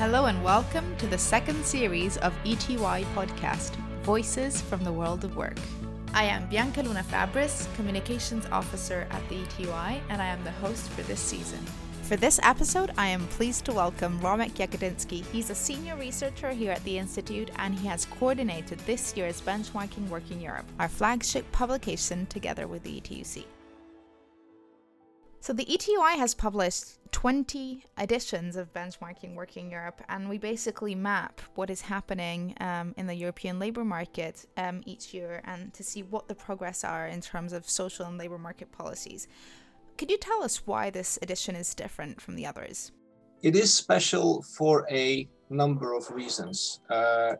Hello and welcome to the second series of ETUI podcast, Voices from the World of Work. I am Bianca Luna Fabris, Communications Officer at the ETUI, and I am the host for this season. For this episode, I am pleased to welcome Romek Jagodzinski. He's a senior researcher here at the Institute and he has coordinated this year's Benchmarking Working Europe, our flagship publication together with the ETUC. So the ETUI has published 20 editions of benchmarking working Europe, and we basically map what is happening um, in the European labour market um, each year and to see what the progress are in terms of social and labour market policies. Could you tell us why this edition is different from the others? It is special for a number of reasons. Uh,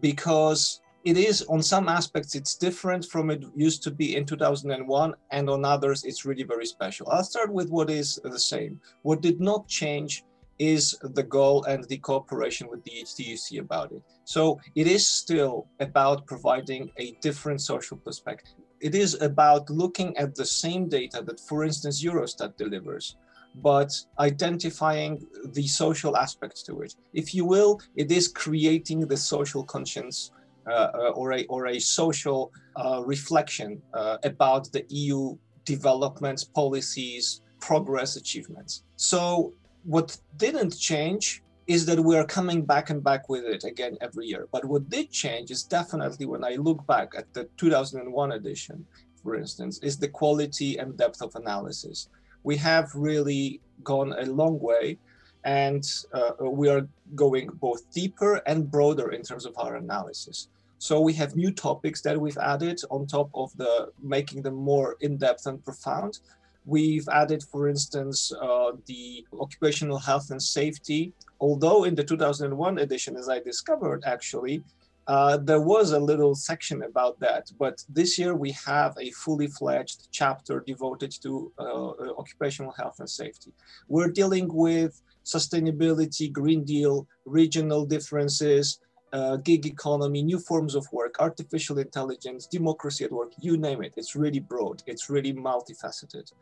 because it is on some aspects it's different from it used to be in 2001 and on others it's really very special i'll start with what is the same what did not change is the goal and the cooperation with the ETUC about it. So it is still about providing a different social perspective. It is about looking at the same data that, for instance, Eurostat delivers, but identifying the social aspects to it. If you will, it is creating the social conscience or a or a social uh, reflection about the EU developments, policies, progress, achievements. So what didn't change is that we are coming back and back with it again every year. But what did change is definitely when I look back at the 2001 edition, for instance, is the quality and depth of analysis. We have really gone a long way and uh, we are going both deeper and broader in terms of our analysis. So we have new topics that we've added on top of the making them more in-depth and profound. We've added, for instance, uh, the occupational health and safety. Although in the 2001 edition, as I discovered, actually, uh, there was a little section about that. But this year we have a fully fledged chapter devoted to uh, occupational health and safety. We're dealing with sustainability, Green Deal, regional differences, uh, gig economy, new forms of work, artificial intelligence, democracy at work, you name it. It's really broad, it's really multifaceted.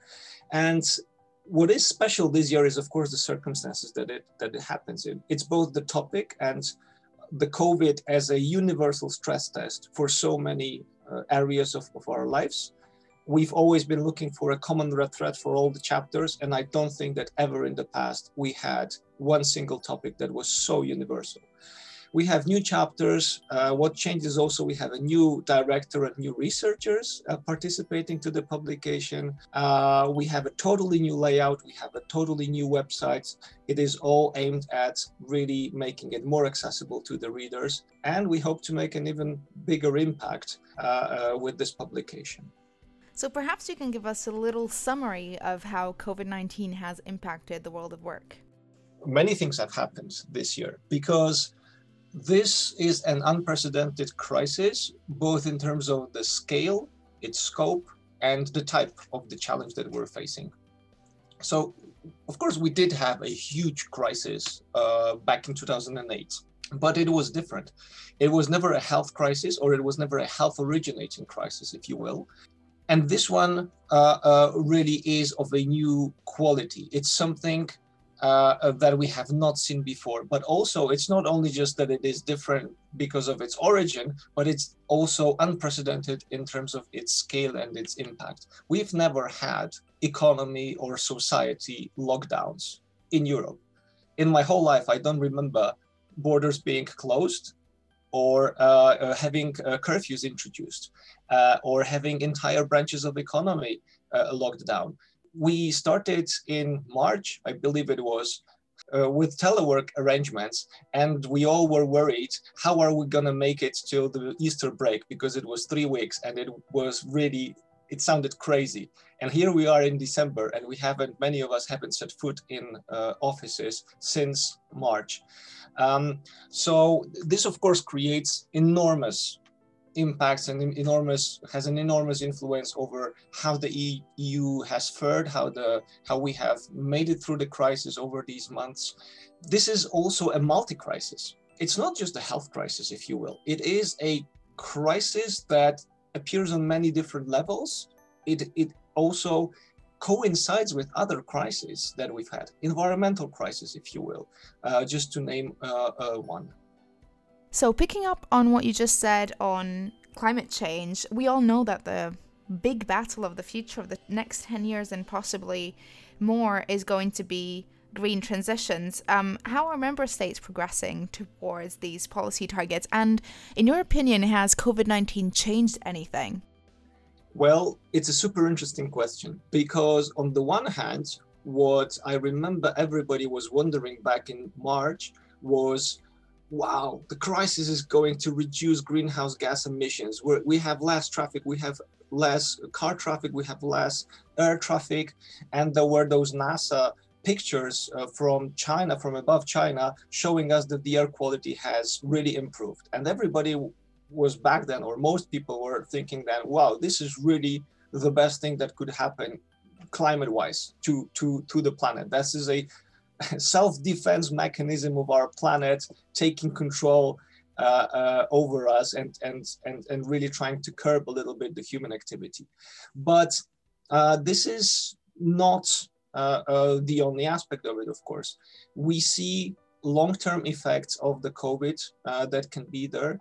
And what is special this year is, of course, the circumstances that it, that it happens in. It's both the topic and the COVID as a universal stress test for so many uh, areas of, of our lives. We've always been looking for a common red thread for all the chapters, and I don't think that ever in the past we had one single topic that was so universal we have new chapters. Uh, what changes also, we have a new director and new researchers uh, participating to the publication. Uh, we have a totally new layout. We have a totally new website. It is all aimed at really making it more accessible to the readers. And we hope to make an even bigger impact uh, uh, with this publication. So perhaps you can give us a little summary of how COVID 19 has impacted the world of work. Many things have happened this year because this is an unprecedented crisis, both in terms of the scale, its scope, and the type of the challenge that we're facing. So, of course, we did have a huge crisis uh, back in 2008, but it was different. It was never a health crisis, or it was never a health originating crisis, if you will. And this one uh, uh, really is of a new quality. It's something uh, uh, that we have not seen before. But also, it's not only just that it is different because of its origin, but it's also unprecedented in terms of its scale and its impact. We've never had economy or society lockdowns in Europe. In my whole life, I don't remember borders being closed or uh, uh, having uh, curfews introduced uh, or having entire branches of economy locked down we started in March, I believe it was, uh, with telework arrangements, and we all were worried how are we gonna make it till the Easter break because it was three weeks and it was really it sounded crazy. And here we are in December, and we haven't many of us haven't set foot in uh, offices since March. Um, so this, of course, creates enormous impacts and enormous has an enormous influence over how the EU has fared, how the how we have made it through the crisis over these months. This is also a multi-crisis. It's not just a health crisis, if you will. It is a crisis that appears on many different levels. It it also coincides with other crises that we've had, environmental crisis, if you will, uh, just to name uh, uh, one. So, picking up on what you just said on climate change, we all know that the big battle of the future of the next 10 years and possibly more is going to be green transitions. Um, how are member states progressing towards these policy targets? And in your opinion, has COVID 19 changed anything? Well, it's a super interesting question because, on the one hand, what I remember everybody was wondering back in March was wow, the crisis is going to reduce greenhouse gas emissions. We're, we have less traffic, we have less car traffic, we have less air traffic. And there were those NASA pictures uh, from China, from above China, showing us that the air quality has really improved. And everybody was back then, or most people were thinking that, wow, this is really the best thing that could happen climate-wise to, to, to the planet. This is a self-defense mechanism of our planet taking control uh, uh, over us and, and, and, and really trying to curb a little bit the human activity. But uh, this is not uh, uh, the only aspect of it, of course. We see long-term effects of the COVID uh, that can be there.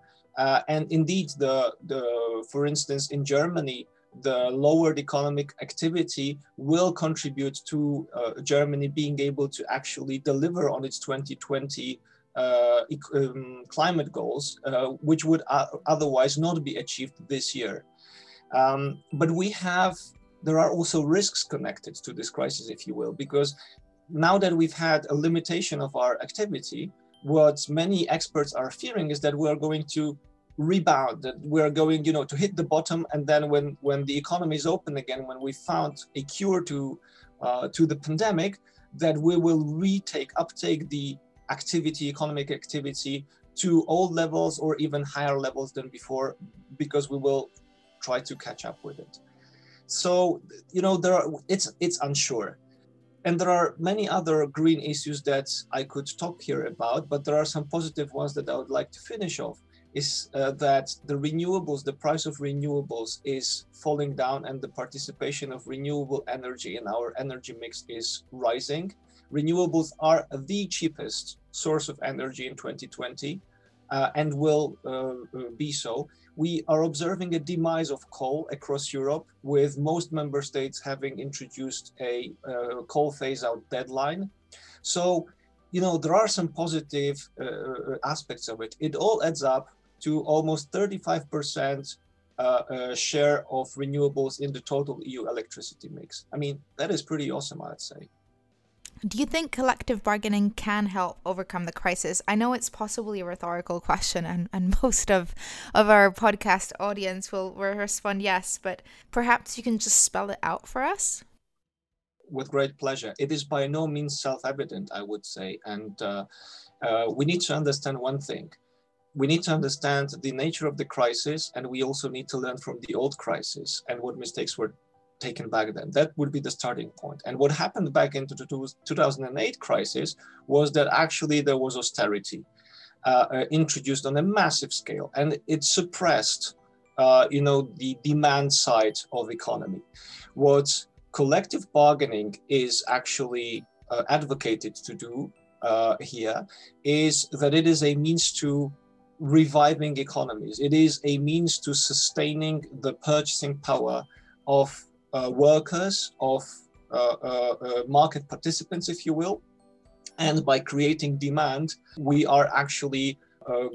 and indeed, the, the, for instance, in Germany, the lowered economic activity will contribute to uh, Germany being able to actually deliver on its 2020 uh, um, climate goals, uh, which would otherwise not be achieved this year. Um, but we have, there are also risks connected to this crisis, if you will, because now that we've had a limitation of our activity, what many experts are fearing is that we are going to rebound that we're going you know to hit the bottom and then when when the economy is open again when we found a cure to uh, to the pandemic that we will retake uptake the activity economic activity to old levels or even higher levels than before because we will try to catch up with it. So you know there are it's it's unsure. And there are many other green issues that I could talk here about, but there are some positive ones that I would like to finish off is uh, that the renewables, the price of renewables is falling down and the participation of renewable energy in our energy mix is rising. Renewables are the cheapest source of energy in 2020 uh, and will uh, uh, be so. We are observing a demise of coal across Europe, with most member states having introduced a uh, coal phase out deadline. So, you know, there are some positive uh, aspects of it. It all adds up to almost 35% uh, uh, share of renewables in the total EU electricity mix. I mean, that is pretty awesome, I'd say. Do you think collective bargaining can help overcome the crisis? I know it's possibly a rhetorical question, and, and most of, of our podcast audience will, will respond yes, but perhaps you can just spell it out for us? With great pleasure. It is by no means self evident, I would say. And uh, uh, we need to understand one thing we need to understand the nature of the crisis and we also need to learn from the old crisis and what mistakes were taken back then. That would be the starting point. And what happened back into the 2008 crisis was that actually there was austerity uh, uh, introduced on a massive scale and it suppressed uh, you know, the demand side of economy. What collective bargaining is actually uh, advocated to do uh, here is that it is a means to reviving economies. It is a means to sustaining the purchasing power of uh, workers, of uh, uh, uh, market participants, if you will. And by creating demand, we are actually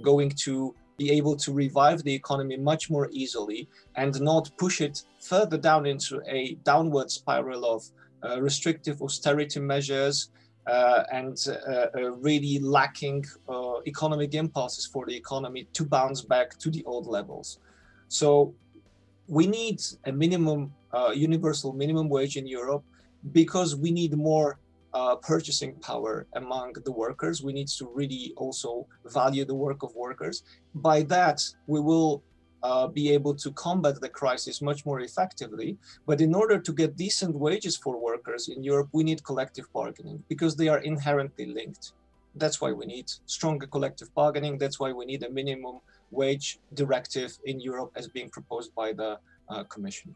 going to be able to revive the economy much more easily and not push it further down into a downward spiral of uh, restrictive austerity measures, uh, and uh, uh, really lacking economic impulses for the economy to bounce back to the old levels. So we need a minimum universal minimum wage in Europe because we need more uh, purchasing power among the workers. We need to really also value the work of workers. By that, we will uh, be able to combat the crisis much more effectively. But in order to get decent wages for workers in Europe, we need collective bargaining because they are inherently linked. That's why we need stronger collective bargaining. That's why we need a minimum wage directive in Europe as being proposed by the uh, Commission.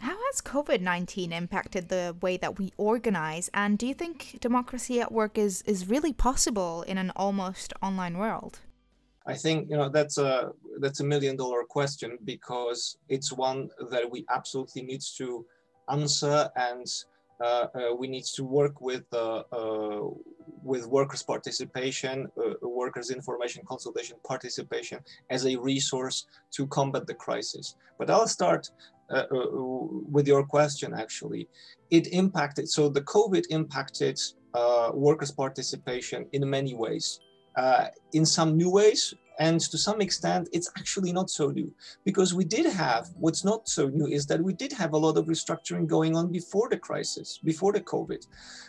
How has COVID 19 impacted the way that we organize? And do you think democracy at work is, is really possible in an almost online world? I think you know that's a that's a million dollar question because it's one that we absolutely need to answer and uh, uh, we need to work with uh, uh with workers participation, uh, workers information consultation participation as a resource to combat the crisis. But I'll start uh, with your question actually. It impacted so the COVID impacted workers participation in many ways uh, in some new ways. And to some extent, it's actually not so new because we did have what's not so new is that we did have a lot of restructuring going on before the crisis, before the COVID.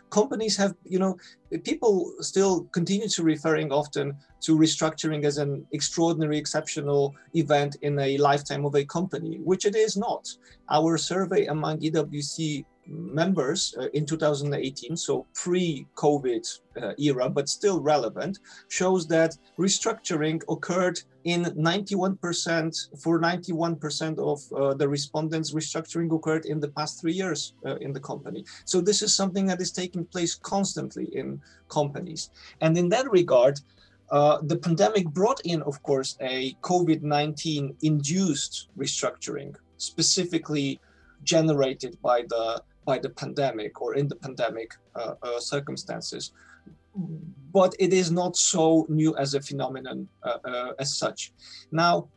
Companies have, you know, people still continue to referring often to restructuring as an extraordinary, exceptional event in a lifetime of a company, which it is not. Our survey among EWC members uh, in 2018, so pre-COVID uh, era, but still relevant, shows that restructuring occurred in 91% for 91% of uh, the respondents restructuring occurred in the past three years uh, in the company. So this is something that is taking place constantly in companies. And in that regard uh, the pandemic brought in, of course, a COVID 19 induced restructuring, specifically generated by the by the pandemic or in the pandemic uh, uh, circumstances. But it is not so new as a phenomenon uh, as such. Now,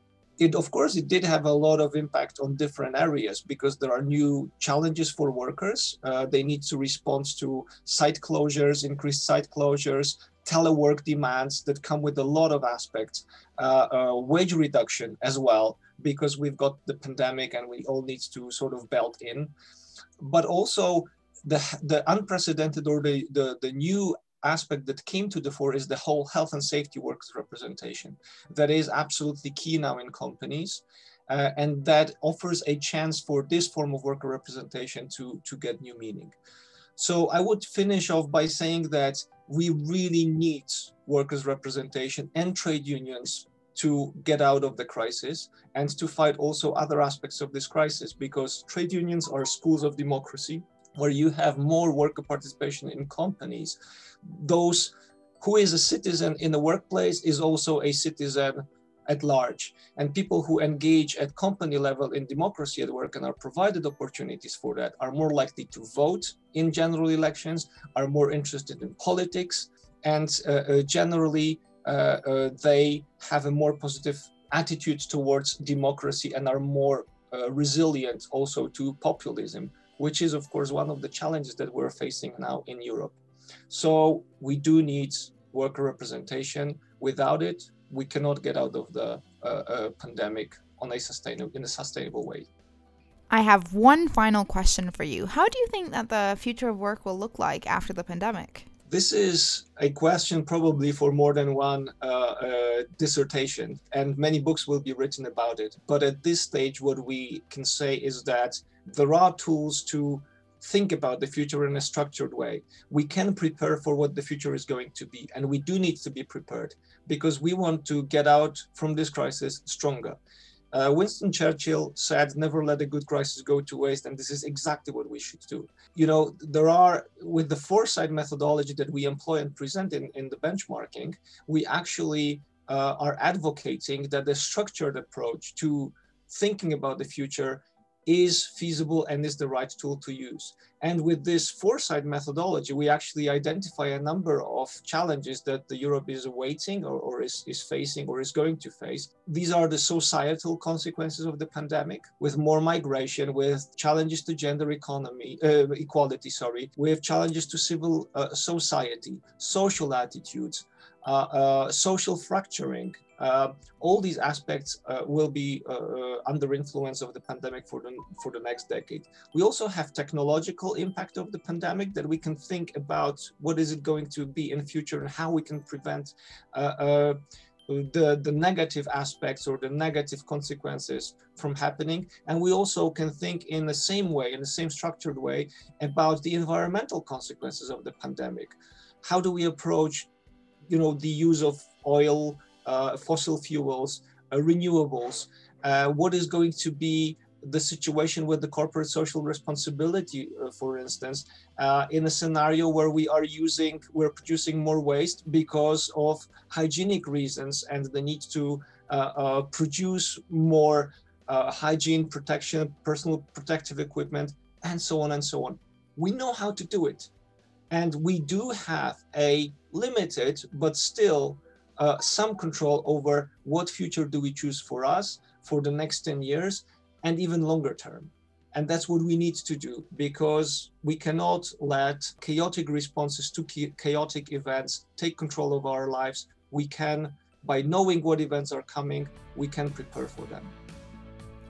it of course it did have a lot of impact on different areas because there are new challenges for workers uh, they need to respond to site closures increased site closures telework demands that come with a lot of aspects uh, uh, wage reduction as well because we've got the pandemic and we all need to sort of belt in but also the the unprecedented or the, the the new aspect that came to the fore is the whole health and safety workers representation that is absolutely key now in companies uh, and that offers a chance for this form of worker representation to to get new meaning. So i would finish off by saying that we really need workers representation and trade unions to get out of the crisis and to fight also other aspects of this crisis because trade unions are schools of democracy where you have more worker participation in companies. Those who is a citizen in the workplace is also a citizen at large. And people who engage at company level in democracy at work and are provided opportunities for that are more likely to vote in general elections are more interested in politics and uh, uh, generally they have a more positive attitude towards democracy and are more uh, resilient also to populism, which is, of course, one of the challenges that we're facing now in Europe. So we do need worker representation. Without it, we cannot get out of the uh, uh, pandemic on a sustainable in a sustainable way. I have one final question for you. How do you think that the future of work will look like after the pandemic? This is a question probably for more than one uh, uh, dissertation, and many books will be written about it. But at this stage, what we can say is that there are tools to think about the future in a structured way. We can prepare for what the future is going to be, and we do need to be prepared because we want to get out from this crisis stronger. Uh, Winston Churchill said, never let a good crisis go to waste. And this is exactly what we should do. You know, there are, with the foresight methodology that we employ and present in, in the benchmarking, we actually uh, are advocating that the structured approach to thinking about the future is feasible and is the right tool to use. And with this foresight methodology, we actually identify a number of challenges that the Europe is awaiting or, or is, is facing or is going to face. These are the societal consequences of the pandemic, with more migration, with challenges to gender economy, uh, equality, sorry, with challenges to civil uh, society, social attitudes, uh, uh social fracturing, all these aspects uh, will be uh, uh, under influence of the pandemic for the, for the next decade. We also have technological impact of the pandemic that we can think about what is it going to be in future and how we can prevent uh, the, the negative aspects or the negative consequences from happening. And we also can think in the same way, in the same structured way, about the environmental consequences of the pandemic. How do we approach, you know, the use of oil, uh, fossil fuels, uh, renewables, uh, what is going to be the situation with the corporate social responsibility, uh, for instance, uh, in a scenario where we are using, we're producing more waste because of hygienic reasons and the need to uh, produce more hygiene, protection, personal protective equipment, and so on and so on. We know how to do it. And we do have a limited, but still uh, some control over what future do we choose for us for the next 10 years and even longer term. And that's what we need to do because we cannot let chaotic responses to chaotic events take control of our lives. We can, by knowing what events are coming, we can prepare for them.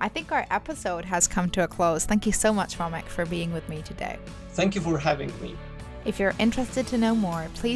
I think our episode has come to a close. Thank you so much, Romek, for being with me today. Thank you for having me. If you're interested to know more, please